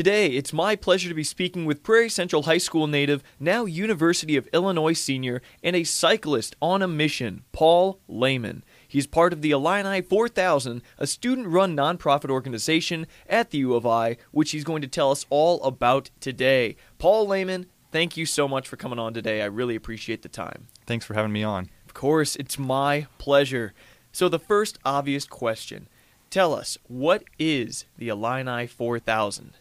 Today, it's my pleasure to be speaking with Prairie Central High School native, now University of Illinois senior, and a cyclist on a mission, Paul Leman. He's part of the Illini 4000, a student run nonprofit organization at the U of I, which he's going to tell us all about today. Paul Leman, thank you so much for coming on today. I really appreciate the time. Thanks for having me on. Of course, it's my pleasure. So, the first obvious question tell us, what is the Illini 4000?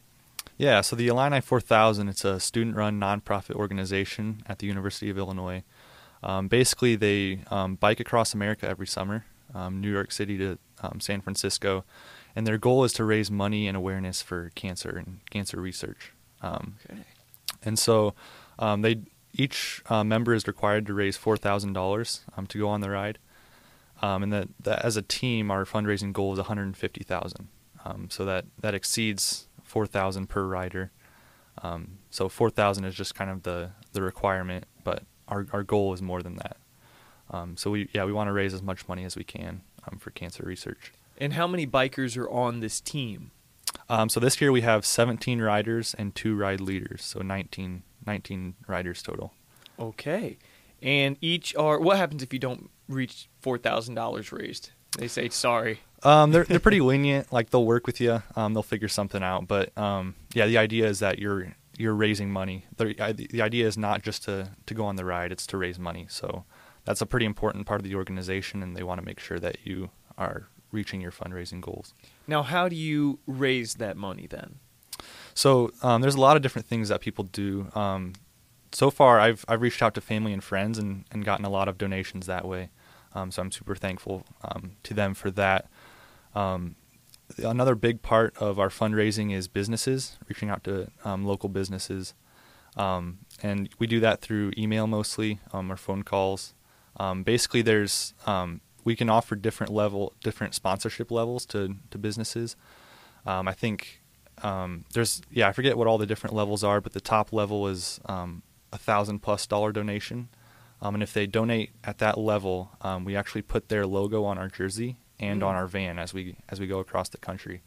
Yeah, so the Illini 4000, it's a student run nonprofit organization at the University of Illinois. Um, basically, they um, bike across America every summer, um, New York City to um, San Francisco, and their goal is to raise money and awareness for cancer and cancer research. Um, Okay. And so um, they each uh, member is required to raise four thousand dollars to go on the ride, um, and that, that as a team, our fundraising goal is one hundred fifty thousand. Um, so that that exceeds four thousand per rider. Um, so four thousand is just kind of the the requirement, but our our goal is more than that. Um, so we yeah we want to raise as much money as we can um, for cancer research. And how many bikers are on this team? Um, so this year we have 17 riders and two ride leaders, so 19, 19 riders total. Okay. And each are. What happens if you don't reach $4,000 raised? They say sorry. Um, they're they're pretty lenient. Like they'll work with you. Um, they'll figure something out. But um, yeah, the idea is that you're you're raising money. The the idea is not just to to go on the ride; it's to raise money. So that's a pretty important part of the organization, and they want to make sure that you are reaching your fundraising goals. Now, how do you raise that money then? So um, there's a lot of different things that people do. Um, so far, I've I've reached out to family and friends and, and gotten a lot of donations that way. Um, so I'm super thankful um, to them for that. Um, another big part of our fundraising is businesses, reaching out to um, local businesses, um, and we do that through email mostly um, or phone calls. Um, basically, there's um, we can offer different level, different sponsorship levels to to businesses. Um, I think there's yeah, I forget what all the different levels are, but the top level is a thousand plus dollar donation. And if they donate at that level, we actually put their logo on our jersey and Mm. on our van as we as we go across the country.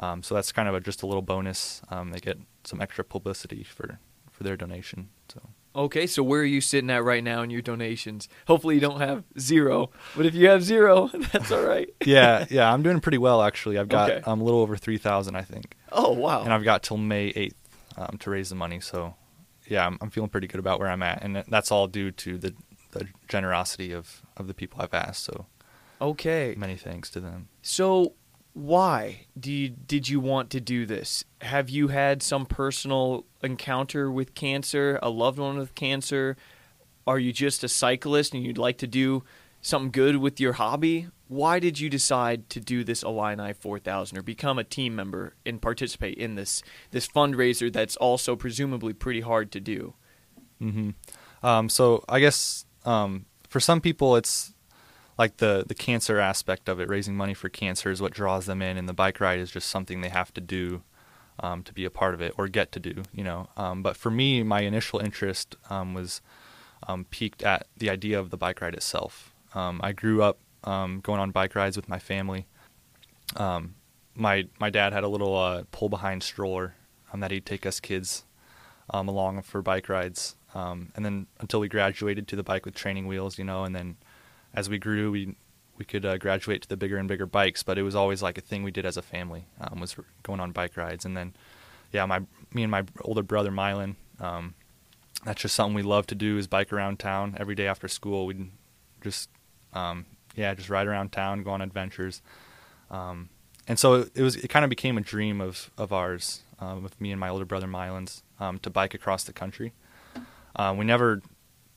Um, so that's kind of a, just a little bonus. Um, they get some extra publicity for for their donation. So Okay, so where are you sitting at right now in your donations? Hopefully, you don't have zero. But if you have zero, that's all right. yeah, yeah, I'm doing pretty well actually. I've got Okay. um, a little over three thousand, I think, Oh, wow. and I've got till May eighth um, to raise the money. So yeah, I'm, I'm feeling pretty good about where I'm at, and that's all due to the the generosity of of the people I've asked. So okay. many thanks to them. So, why do you, did you want to do this? Have you had some personal encounter with cancer, a loved one with cancer? Are you just a cyclist and you'd like to do something good with your hobby? Why did you decide to do this Illini 4000 or become a team member and participate in this this fundraiser that's also presumably pretty hard to do? hmm Um, so I guess um, for some people, it's like the the cancer aspect of it. Raising money for cancer is what draws them in, and the bike ride is just something they have to do um, to be a part of it or get to do. You know. Um, but for me, my initial interest um, was um, peaked at the idea of the bike ride itself. Um, I grew up um, going on bike rides with my family. My my dad had a little uh, pull behind stroller that he'd take us kids along for bike rides. And then until we graduated to the bike with training wheels, you know, and then as we grew, we we could uh, graduate to the bigger and bigger bikes. But it was always like a thing we did as a family um, was going on bike rides. And then, yeah, my me and my older brother Mylan, um, that's just something we love to do is bike around town every day after school. We'd just um, yeah, just ride around town, go on adventures. Um, and so it, was it kind of became a dream of of ours um, with me and my older brother Mylan's um, to bike across the country. Uh, we never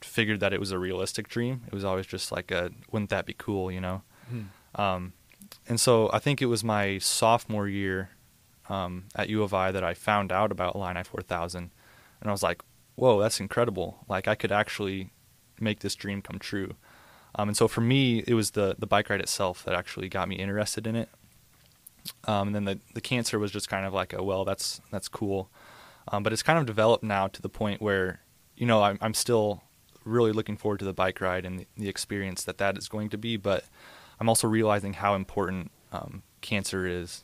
figured that it was a realistic dream. It was always just like a wouldn't that be cool, you know? Um, and so I think it was my sophomore year um, at U of I that I found out about Illini 4000, and I was like, "Whoa, that's incredible! Like I could actually make this dream come true." Um, and so for me, it was the the bike ride itself that actually got me interested in it. Um, and then the the cancer was just kind of like a well, that's that's cool, um, but it's kind of developed now to the point where you know I'm I'm still really looking forward to the bike ride and the, experience that that is going to be, but I'm also realizing how important um, cancer is,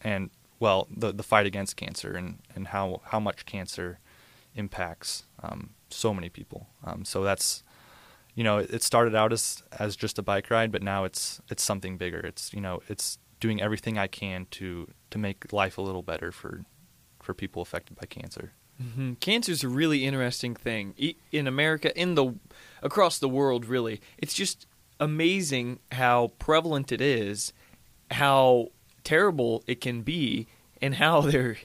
and well, the the fight against cancer and and how how much cancer impacts um, so many people. Um, so that's you know it started out as as just a bike ride, but now it's it's something bigger. It's you know it's doing everything I can to to make life a little better for for people affected by cancer. Mm-hmm. Cancer is a really interesting thing in America, in the across the world. Really, it's just amazing how prevalent it is, how terrible it can be, and how there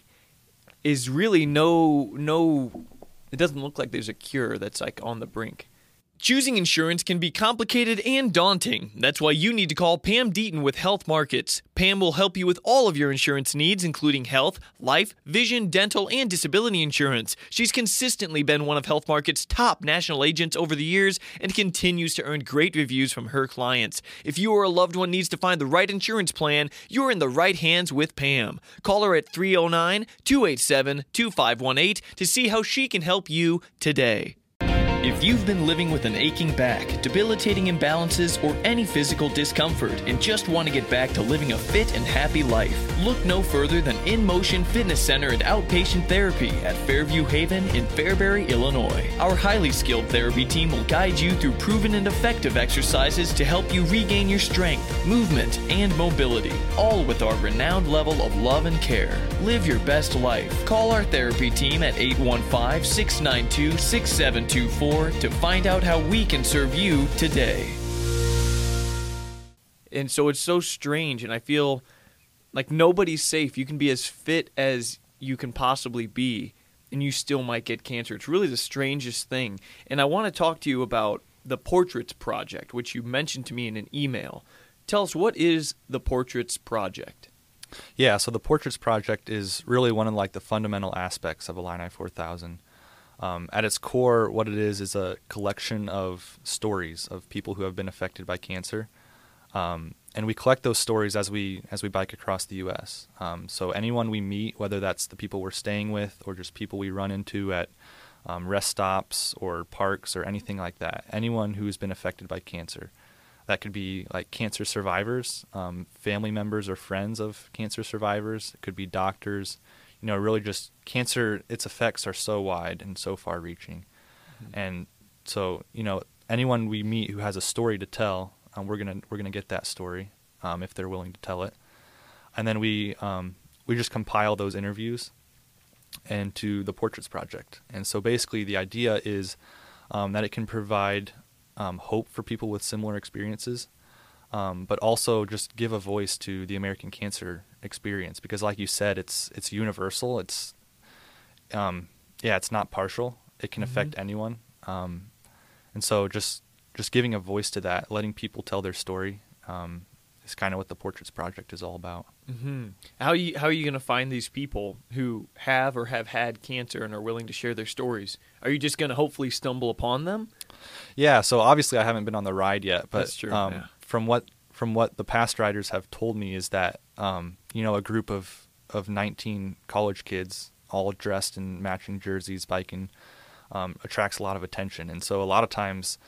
is really no no. It doesn't look like there's a cure that's like on the brink. Choosing insurance can be complicated and daunting. That's why you need to call Pam Deaton with Health Markets. Pam will help you with all of your insurance needs, including health, life, vision, dental, and disability insurance. She's consistently been one of Health Market's top national agents over the years and continues to earn great reviews from her clients. If you or a loved one needs to find the right insurance plan, you're in the right hands with Pam. Call her at 309 287 2518 to see how she can help you today. If you've been living with an aching back, debilitating imbalances, or any physical discomfort and just want to get back to living a fit and happy life, look no further than In Motion Fitness Center and Outpatient Therapy at Fairview Haven in Fairbury, Illinois. Our highly skilled therapy team will guide you through proven and effective exercises to help you regain your strength, movement, and mobility, all with our renowned level of love and care. Live your best life. Call our therapy team at 815 692 6724 to find out how we can serve you today. And so it's so strange, and I feel like nobody's safe. You can be as fit as you can possibly be, and you still might get cancer. It's really the strangest thing. And I want to talk to you about the Portraits Project, which you mentioned to me in an email. Tell us, what is the Portraits Project? Yeah, so the Portraits Project is really one of like the fundamental aspects of Illini 4000. Um, at its core, what it is is a collection of stories of people who have been affected by cancer, um, and we collect those stories as we as we bike across the U.S. Um, so anyone we meet, whether that's the people we're staying with or just people we run into at um, rest stops or parks or anything like that, anyone who's been affected by cancer, that could be like cancer survivors, um, family members or friends of cancer survivors. It could be doctors you know, really just cancer, its effects are so wide and so far reaching. Mm-hmm. And so, you know, anyone we meet who has a story to tell, um, we're gonna we're gonna get that story um, if they're willing to tell it, and then we um, we just compile those interviews into the Portraits Project. And so basically, the idea is um, that it can provide um, hope for people with similar experiences, um, but also just give a voice to the American Cancer experience because, like you said, it's it's universal. It's um, yeah, it's not partial. It can mm-hmm. affect anyone, um, and so just just giving a voice to that, letting people tell their story, um, is kind of what the Portraits Project is all about. Mm-hmm. How are you how are you going to find these people who have or have had cancer and are willing to share their stories? Are you just going to hopefully stumble upon them? Yeah. So obviously, I haven't been on the ride yet, but That's true, um, yeah. From what from what the past riders have told me is that um, you know a group of of 19 college kids all dressed in matching jerseys biking um, attracts a lot of attention. And so a lot of times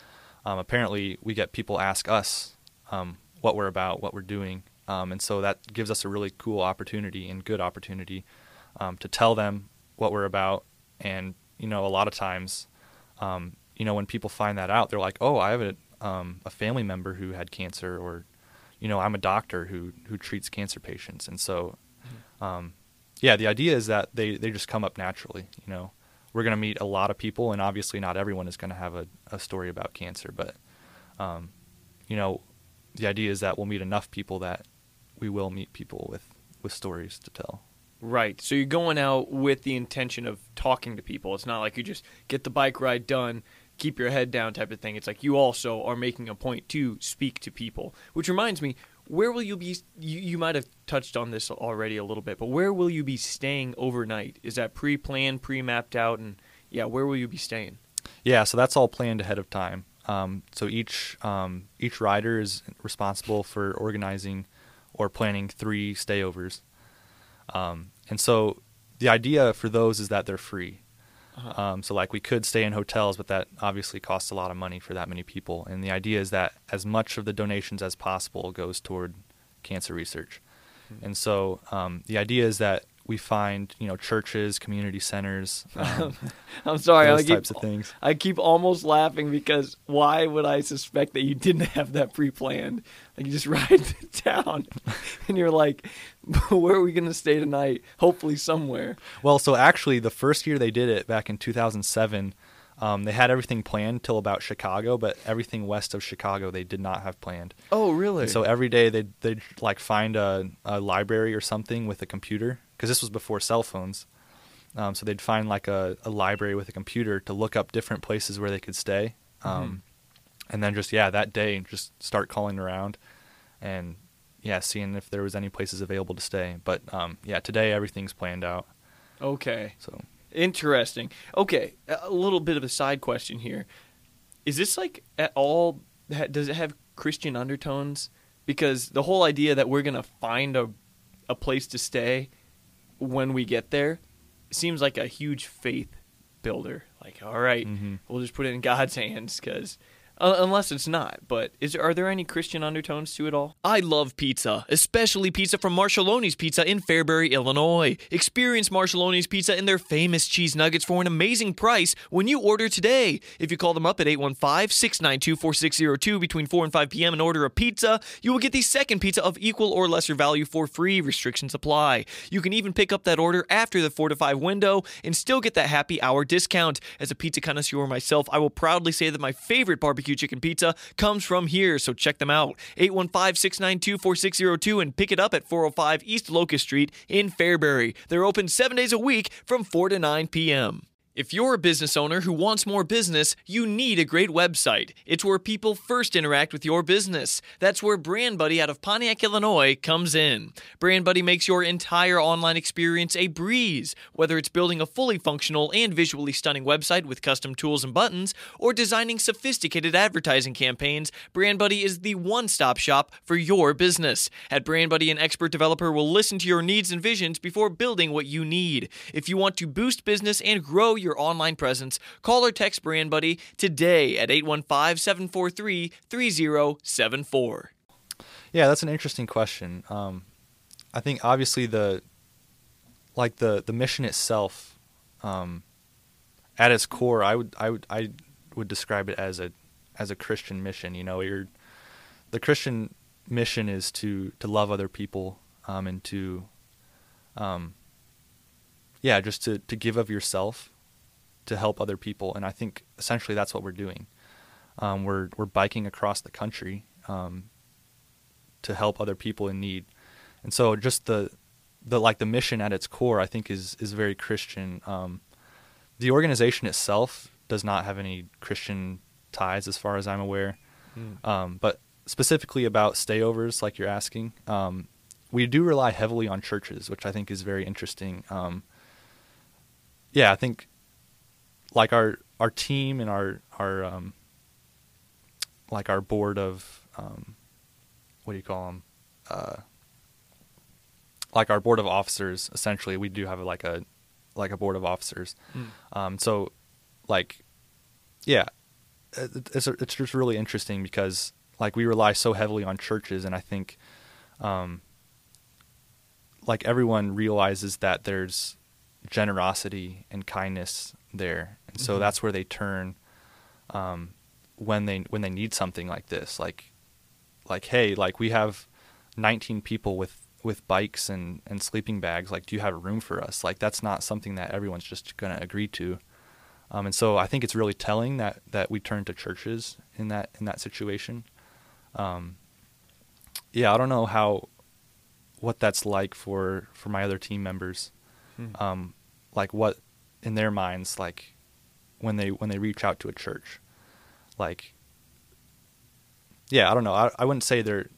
um, apparently we get people ask us um, what we're about what we're doing. Um, and so that gives us a really cool opportunity and good opportunity um, to tell them what we're about. And you know a lot of times you know when people find that out they're like oh i have a, a family member who had cancer or you know, I'm a doctor who who treats cancer patients, and so, mm-hmm. um, yeah, the idea is that they they just come up naturally. You know, we're going to meet a lot of people, and obviously not everyone is going to have a, a story about cancer, but, um, you know, the idea is that we'll meet enough people that we will meet people with with stories to tell. Right. So you're going out with the intention of talking to people. It's not like you just get the bike ride done keep your head down type of thing. It's like you also are making a point to speak to people. Which reminds me, where will you be? You, you might have touched on this already a little bit, but where will you be staying overnight? Is that pre planned, pre mapped out? And yeah, where will you be staying? Yeah, so that's all planned ahead of time. Um, so each um, each rider is responsible for organizing or planning three stayovers. Um, and so the idea for those is that they're free. Uh-huh. Um, so like we could stay in hotels, but that obviously costs a lot of money for that many people. And the idea is that as much of the donations as possible goes toward cancer research. And so um, the idea is that we find you know churches, community centers, um, I'm sorry. those I keep, types of things. I keep almost laughing because why would I suspect that you didn't have that pre-planned? Like you just ride to town, and you're like, "Where are we going to stay tonight? Hopefully somewhere." Well, so actually, the first year they did it back in 2007, um, they had everything planned till about Chicago, but everything west of Chicago they did not have planned. Oh, really? And so every day they'd, they'd like find a, a library or something with a computer because this was before cell phones. Um, so they'd find like a, a library with a computer to look up different places where they could stay. Um, And then just, yeah, that day, just start calling around and, yeah, seeing if there was any places available to stay. But, um, yeah, today everything's planned out. okay. So, Interesting. Okay, a little bit of a side question here. Is this like at all? Does it have Christian undertones? Because the whole idea that we're gonna find a a place to stay when we get there seems like a huge faith builder. Like, all right, Mhm. we'll just put it in God's hands because. Uh, unless it's not, but is are there any Christian undertones to it all? I love pizza, especially pizza from Marchelloni's Pizza in Fairbury, Illinois. Experience Marchelloni's Pizza and their famous cheese nuggets for an amazing price when you order today. If you call them up at 815-692-4602 between 4 and 5 p.m. and order a pizza, you will get the second pizza of equal or lesser value for free. Restrictions apply. You can even pick up that order after the 4 to 5 window and still get that happy hour discount. As a pizza connoisseur myself, I will proudly say that my favorite barbecue chicken pizza comes from here, so check them out. 815-692-4602 and pick it up at 405 East Locust Street in Fairbury. They're open 7 days a week from 4 to 9 p.m. If you're a business owner who wants more business, you need a great website. It's where people first interact with your business. That's where Brand Buddy out of Pontiac, Illinois comes in. Brand Buddy makes your entire online experience a breeze. Whether it's building a fully functional and visually stunning website with custom tools and buttons, or designing sophisticated advertising campaigns, Brand Buddy is the one stop shop for your business. At Brand Buddy, an expert developer will listen to your needs and visions before building what you need. If you want to boost business and grow your online presence, call or text Brand Buddy today at 815 743 3074. Yeah, that's an interesting question. Um, I think obviously the like the the mission itself, um, at its core, I would I would I would describe it as a as a Christian mission. You know, you're the Christian mission is to to love other people um, and to um, yeah, just to to give of yourself to help other people, and I think essentially that's what we're doing. Um, we're we're biking across the country. Um, to help other people in need. And so just the the like the mission at its core I think is is very Christian. Um, the organization itself does not have any Christian ties as far as I'm aware. Um, but specifically about stayovers like you're asking, um, we do rely heavily on churches, which I think is very interesting. Um, yeah, I think like our our team and our our um, like our board of um, what do you call them? Uh, like our board of officers. Essentially, we do have like a like a board of officers. Um, so, like, yeah, it- it's it's just really interesting because like we rely so heavily on churches, and I think, um, like everyone realizes that there's generosity and kindness there, and so Mhm. that's where they turn um, when they when they need something like this, like like hey, like we have 19 people with with bikes and and sleeping bags. Like, do you have room for us? Like, that's not something that everyone's just gonna agree to. Um, and so I think it's really telling that that we turn to churches in that in that situation. Um, yeah, I don't know how what that's like for for my other team members. Hmm. Um, like what in their minds like when they when they reach out to a church, like yeah, I don't know. I I wouldn't say they're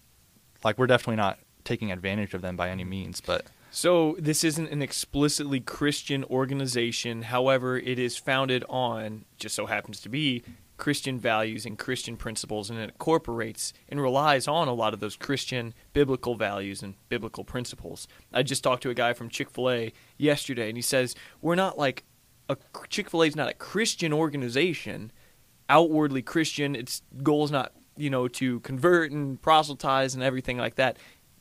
like we're definitely not taking advantage of them by any means, but So this isn't an explicitly Christian organization. However, it is founded on just so happens to be Christian values and Christian principles, and it incorporates and relies on a lot of those Christian biblical values and biblical principles. I just talked to a guy from Chick Fil A yesterday, and he says we're not like a Chick Fil A is not a Christian organization, outwardly Christian. Its goal is not you know to convert and proselytize and everything like that.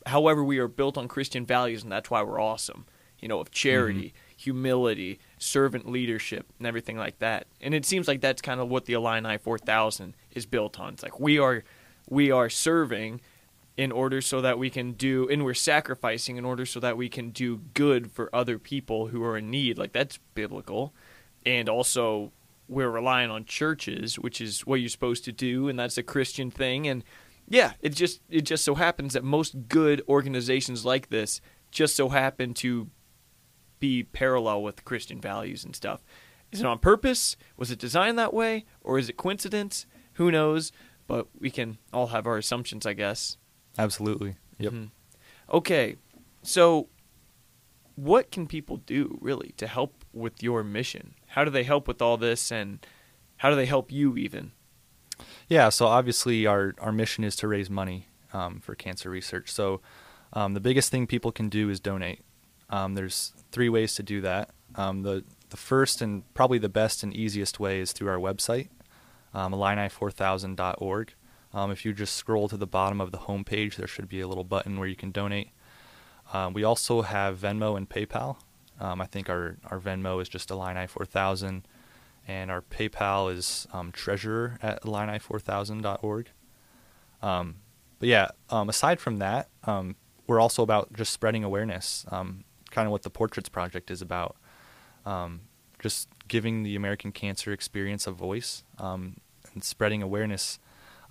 however, we are built on Christian values, and that's why we're awesome. You know, of charity, mm-hmm. humility, servant leadership, and everything like that. And it seems like that's kind of what the Illini 4000 is built on. It's like we are, we are serving in order so that we can do, and we're sacrificing in order so that we can do good for other people who are in need. Like that's biblical, and also we're relying on churches, which is what you're supposed to do, and that's a Christian thing. And yeah, it just it just so happens that most good organizations like this just so happen to be parallel with Christian values and stuff. Is it on purpose? Was it designed that way? Or is it coincidence? Who knows? But we can all have our assumptions, I guess. Absolutely. Yep. Mhm. Okay, so what can people do really to help with your mission? How do they help with all this, and how do they help you even? Yeah, so obviously our, our mission is to raise money um, for cancer research. So um, the biggest thing people can do is donate. Um, there's three ways to do that. Um, the the first and probably the best and easiest way is through our website, um, Illini4000.org. Um, if you just scroll to the bottom of the homepage, there should be a little button where you can donate. Um, we also have Venmo and PayPal. Um, I think our, our Venmo is just Illini4000, and our PayPal is um, treasurer at Illini4000.org. Um, but yeah, um, aside from that, um, we're also about just spreading awareness, kind of what the Portraits Project is about. Just giving the American cancer experience a voice and spreading awareness.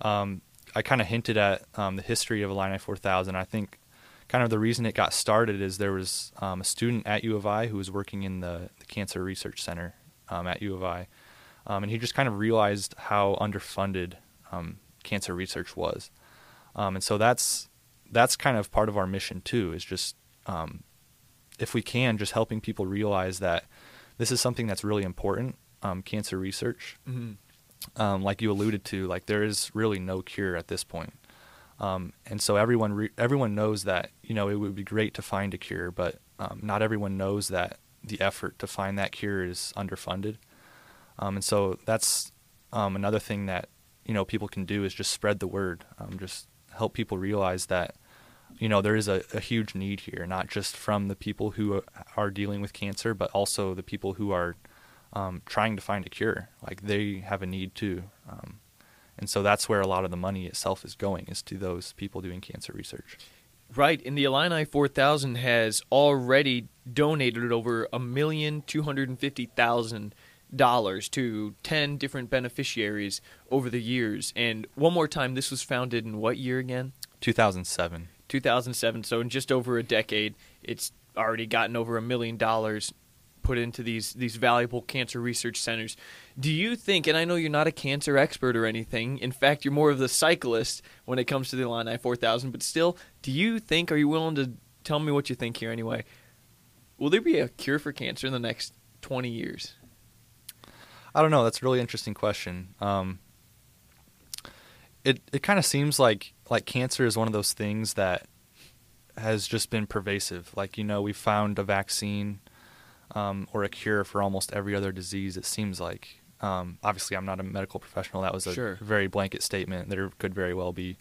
Um, I kind of hinted at um, the history of Illini 4000. I think kind of the reason it got started is there was um, a student at U of I who was working in the, the Cancer Research Center um, at U of I, um, and he just kind of realized how underfunded um, cancer research was, and so that's that's kind of part of our mission too. Is just if we can, just helping people realize that this is something that's really important. Cancer research, Mm-hmm. Um, like you alluded to, like there is really no cure at this point. Um, and so everyone re- everyone knows that you know it would be great to find a cure, but um, not everyone knows that the effort to find that cure is underfunded. Um, and so that's um, another thing that you know people can do is just spread the word, um, just help people realize that you know there is a, a huge need here, not just from the people who are dealing with cancer, but also the people who are um, trying to find a cure. Like they have a need too. Um, and so that's where a lot of the money itself is going is to those people doing cancer research. Right, and the Illini 4000 has already donated over a million two hundred and fifty thousand dollars to ten different beneficiaries over the years. And one more time, this was founded in what year again? 2007. 2007. So in just over a decade, it's already gotten over a million dollars put into these these valuable cancer research centers. Do you think? And I know you're not a cancer expert or anything. In fact, you're more of the cyclist when it comes to the Illini 4000. But still, do you think? Are you willing to tell me what you think here anyway? Will there be a cure for cancer in the next 20 years? I don't know. That's a really interesting question. Um, it it kind of seems like like cancer is one of those things that has just been pervasive. Like you know, we found a vaccine um, or a cure for almost every other disease. It seems like. Um, obviously, I'm not a medical professional. That was a Sure. very blanket statement. There could very well be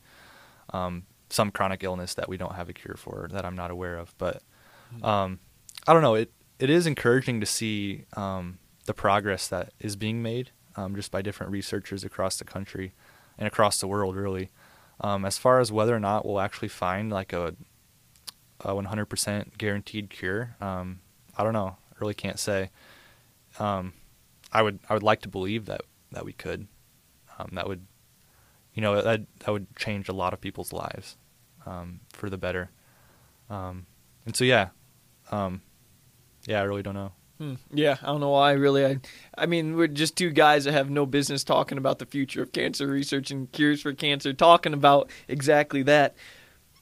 um, some chronic illness that we don't have a cure for that I'm not aware of. But um, I don't know. It it is encouraging to see um, the progress that is being made um, just by different researchers across the country and across the world, really. Um, as far as whether or not we'll actually find like a, a 100% guaranteed cure, um, I don't know. Really can't say. Um, I would I would like to believe that that we could. Um, that would, you know, that that would change a lot of people's lives um, for the better. Um, and so yeah, um, yeah, I really don't know. Hmm. Yeah, I don't know why. Really, I, I mean, we're just two guys that have no business talking about the future of cancer research and cures for cancer. Talking about exactly that.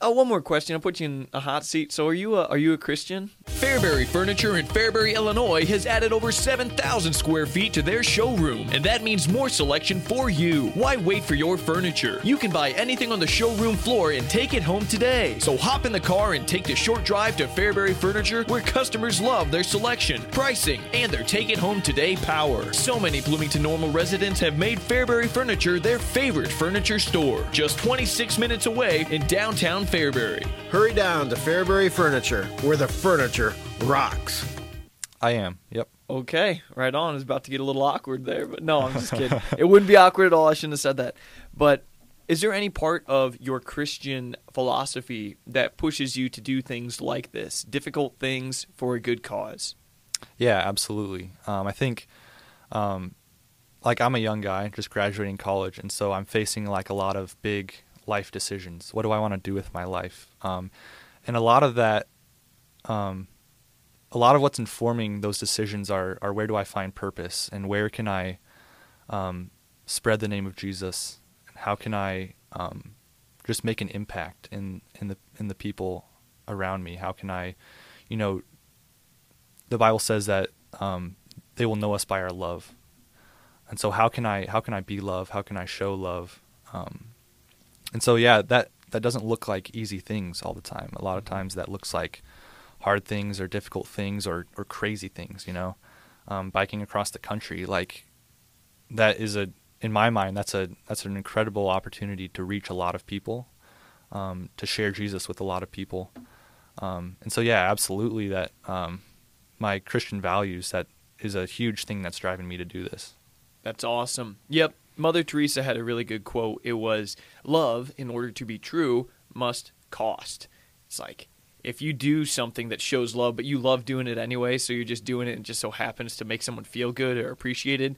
Oh, one more question. I'll put you in a hot seat. So, are you a are you a Christian? Fairbury Furniture in Fairbury, Illinois has added over 7,000 square feet to their showroom, and that means more selection for you. Why wait for your furniture? You can buy anything on the showroom floor and take it home today. So hop in the car and take the short drive to Fairbury Furniture, where customers love their selection, pricing, and their take it home today power. So many Bloomington Normal residents have made Fairbury Furniture their favorite furniture store. Just 26 minutes away in downtown downtown Fairbury. Hurry down to Fairbury Furniture, where the furniture rocks. I am. Yep. Okay, right on. It's about to get a little awkward there, but no, I'm just kidding. it wouldn't be awkward at all. I shouldn't have said that. But is there any part of your Christian philosophy that pushes you to do things like this, difficult things for a good cause? Yeah, absolutely. Um, I think, um, like, I'm a young guy just graduating college, and so I'm facing like a lot of big life decisions. What do I want to do with my life? Um, and a lot of that, um, a lot of what's informing those decisions are are where do I find purpose and where can I um, spread the name of Jesus how can I um, just make an impact in in the in the people around me? How can I, you know, the Bible says that um, they will know us by our love, and so how can I how can I be love? How can I show love? Um, and so yeah, that that doesn't look like easy things all the time. A lot of times that looks like hard things or difficult things or or crazy things. You know, um, biking across the country like that is a in my mind, that's a that's an incredible opportunity to reach a lot of people, um, to share Jesus with a lot of people, um, and so yeah, absolutely that um, my Christian values that is a huge thing that's driving me to do this. That's awesome. Yep, Mother Teresa had a really good quote. It was, "Love, in order to be true, must cost." It's like if you do something that shows love, but you love doing it anyway, so you're just doing it and just so happens to make someone feel good or appreciated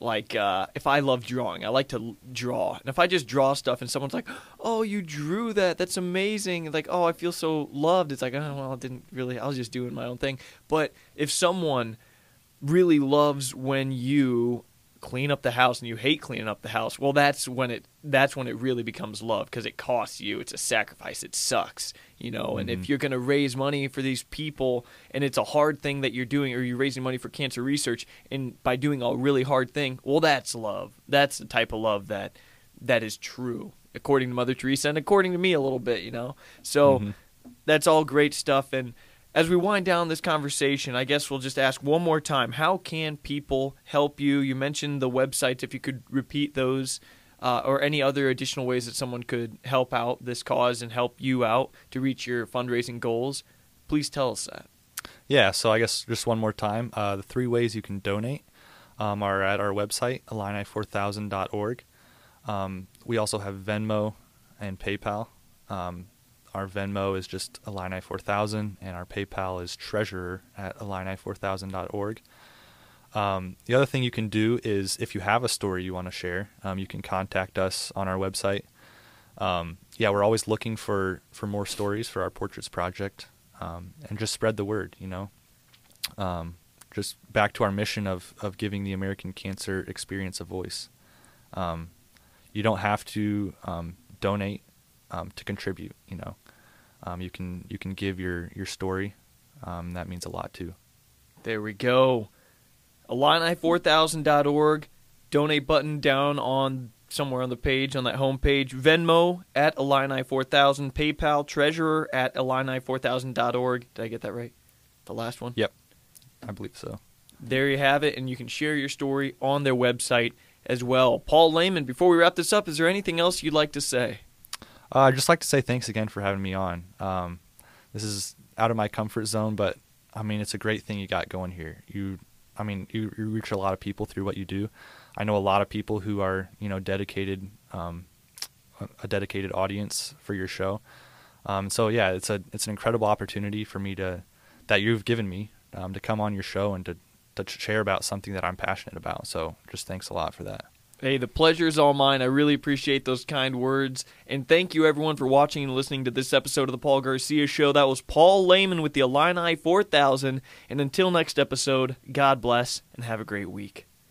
like uh, if I love drawing, I like to draw, and if I just draw stuff and someone's like, "Oh, you drew that? That's amazing!" Like, "Oh, I feel so loved." It's like, "Oh, well, I didn't really. I was just doing my own thing." But if someone really loves when you clean up the house and you hate cleaning up the house, well, that's when it that's when it really becomes love because it costs you. It's a sacrifice. It sucks, you know. Mm-hmm. And if mm-hmm. you're going to raise money for these people, and it's a hard thing that you're doing, or you're raising money for cancer research, and by doing a really hard thing, well, that's love. That's the type of love that that is true, according to Mother Teresa, and according to me a little bit, you know. So mm-hmm. that's all great stuff, and as we wind down this conversation, I guess we'll just ask one more time how can people help you? You mentioned the websites, if you could repeat those, uh, or any other additional ways that someone could help out this cause and help you out to reach your fundraising goals. Please tell us that. Yeah, so I guess just one more time uh, the three ways you can donate um, are at our website, illini4000.org. Um, we also have Venmo and PayPal. Um, our Venmo is just Illini4000, and our PayPal is treasurer at Illini4000.org. Um, the other thing you can do is if you have a story you want to share, um, you can contact us on our website. Um, yeah, we're always looking for, for more stories for our portraits project um, and just spread the word, you know. Um, just back to our mission of, of giving the American cancer experience a voice. Um, you don't have to donate um, to contribute. You know, um, you can you can give your your story. Um, that means a lot too. There we go. Illini4000.org. Donate button down on somewhere on the page on that home page. Venmo at Illini4000. PayPal treasurer at Illini4000.org. Did I get that right? The last one. Yep, I believe so. There you have it, and you can share your story on their website as well. Paul Leman, before we wrap this up, is there anything else you'd like to say? Uh, I'd just like to say thanks again for having me on. Um, this is out of my comfort zone, but I mean, it's a great thing you got going here. You, I mean, you, you reach a lot of people through what you do. I know a lot of people who are, you know, dedicated, um, a dedicated audience for your show. Um, so yeah, it's a it's an incredible opportunity for me to that you've given me um, to come on your show and to to share about something that I'm passionate about. So just thanks a lot for that. Hey, the pleasure is all mine. I really appreciate those kind words. And thank you, everyone, for watching and listening to this episode of The Paul Garcia Show. That was Paul Leman with the Illini 4000. And until next episode, God bless and have a great week.